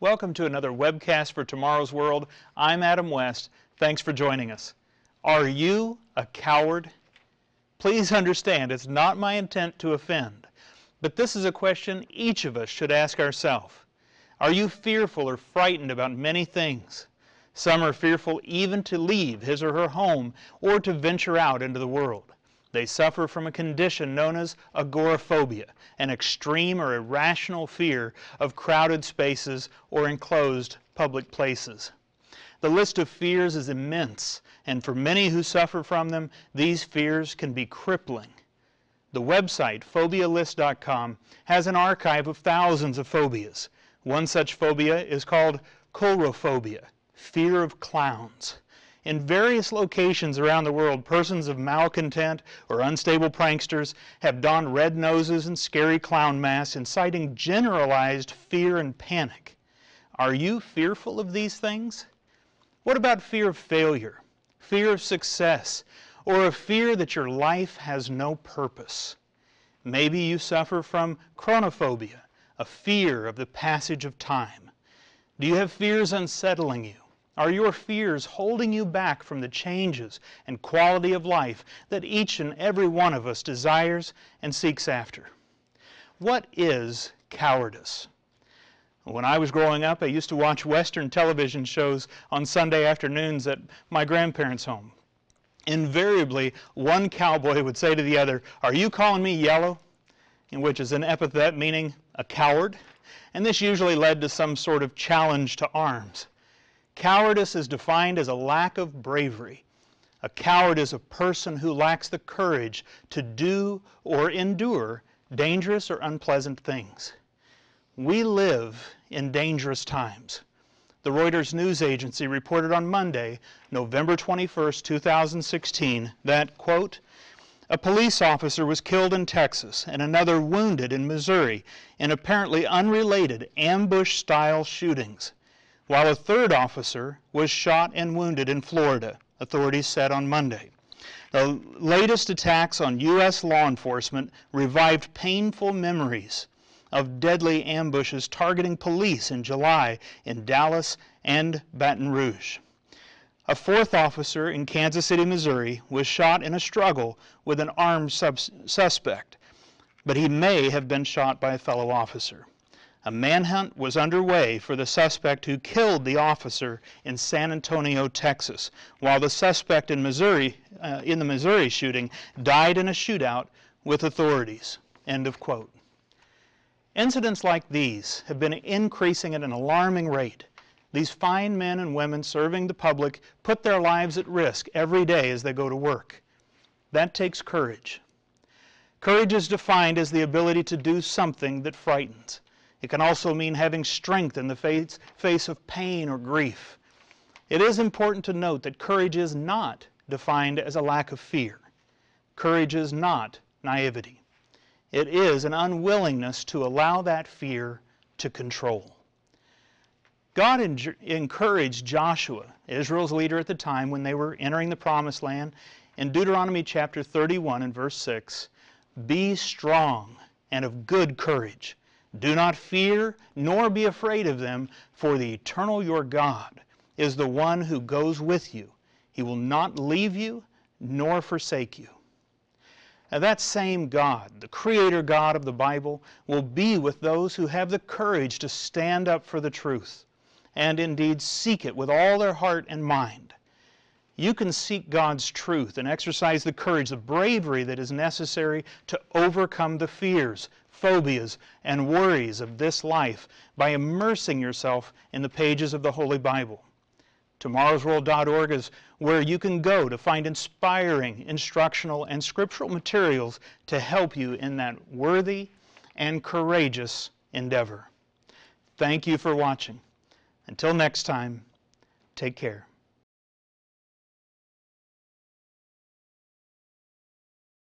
Welcome to another webcast for Tomorrow's World. I'm Adam West. Thanks for joining us. Are you a coward? Please understand, it's not my intent to offend, but this is a question each of us should ask ourselves. Are you fearful or frightened about many things? Some are fearful even to leave his or her home or to venture out into the world. They suffer from a condition known as agoraphobia, an extreme or irrational fear of crowded spaces or enclosed public places. The list of fears is immense, and for many who suffer from them, these fears can be crippling. The website, phobialist.com, has an archive of thousands of phobias. One such phobia is called coulrophobia, fear of clowns. In various locations around the world, persons of malcontent or unstable pranksters have donned red noses and scary clown masks, inciting generalized fear and panic. Are you fearful of these things? What about fear of failure, fear of success, or a fear that your life has no purpose? Maybe you suffer from chronophobia, a fear of the passage of time. Do you have fears unsettling you? Are your fears holding you back from the changes and quality of life that each and every one of us desires and seeks after? What is cowardice? When I was growing up, I used to watch Western television shows on Sunday afternoons at my grandparents' home. Invariably, one cowboy would say to the other, Are you calling me yellow? In which is an epithet meaning a coward. And this usually led to some sort of challenge to arms. Cowardice is defined as a lack of bravery. A coward is a person who lacks the courage to do or endure dangerous or unpleasant things. We live in dangerous times. The Reuters news agency reported on Monday, November 21, 2016, that, quote, a police officer was killed in Texas and another wounded in Missouri in apparently unrelated ambush style shootings while a third officer was shot and wounded in Florida, authorities said on Monday. The latest attacks on U.S. law enforcement revived painful memories of deadly ambushes targeting police in July in Dallas and Baton Rouge. A fourth officer in Kansas City, Missouri, was shot in a struggle with an armed suspect, but he may have been shot by a fellow officer. A manhunt was underway for the suspect who killed the officer in San Antonio, Texas, while the suspect in Missouri, uh, in the Missouri shooting, died in a shootout with authorities. End of quote. Incidents like these have been increasing at an alarming rate. These fine men and women serving the public put their lives at risk every day as they go to work. That takes courage. Courage is defined as the ability to do something that frightens. It can also mean having strength in the face, face of pain or grief. It is important to note that courage is not defined as a lack of fear. Courage is not naivety. It is an unwillingness to allow that fear to control. God encouraged Joshua, Israel's leader at the time when they were entering the promised land, in Deuteronomy chapter 31 and verse 6 Be strong and of good courage. Do not fear, nor be afraid of them, for the eternal your God is the one who goes with you. He will not leave you nor forsake you. Now, that same God, the Creator God of the Bible, will be with those who have the courage to stand up for the truth and indeed seek it with all their heart and mind. You can seek God's truth and exercise the courage, the bravery that is necessary to overcome the fears, phobias, and worries of this life by immersing yourself in the pages of the Holy Bible. TomorrowsWorld.org is where you can go to find inspiring, instructional, and scriptural materials to help you in that worthy and courageous endeavor. Thank you for watching. Until next time, take care.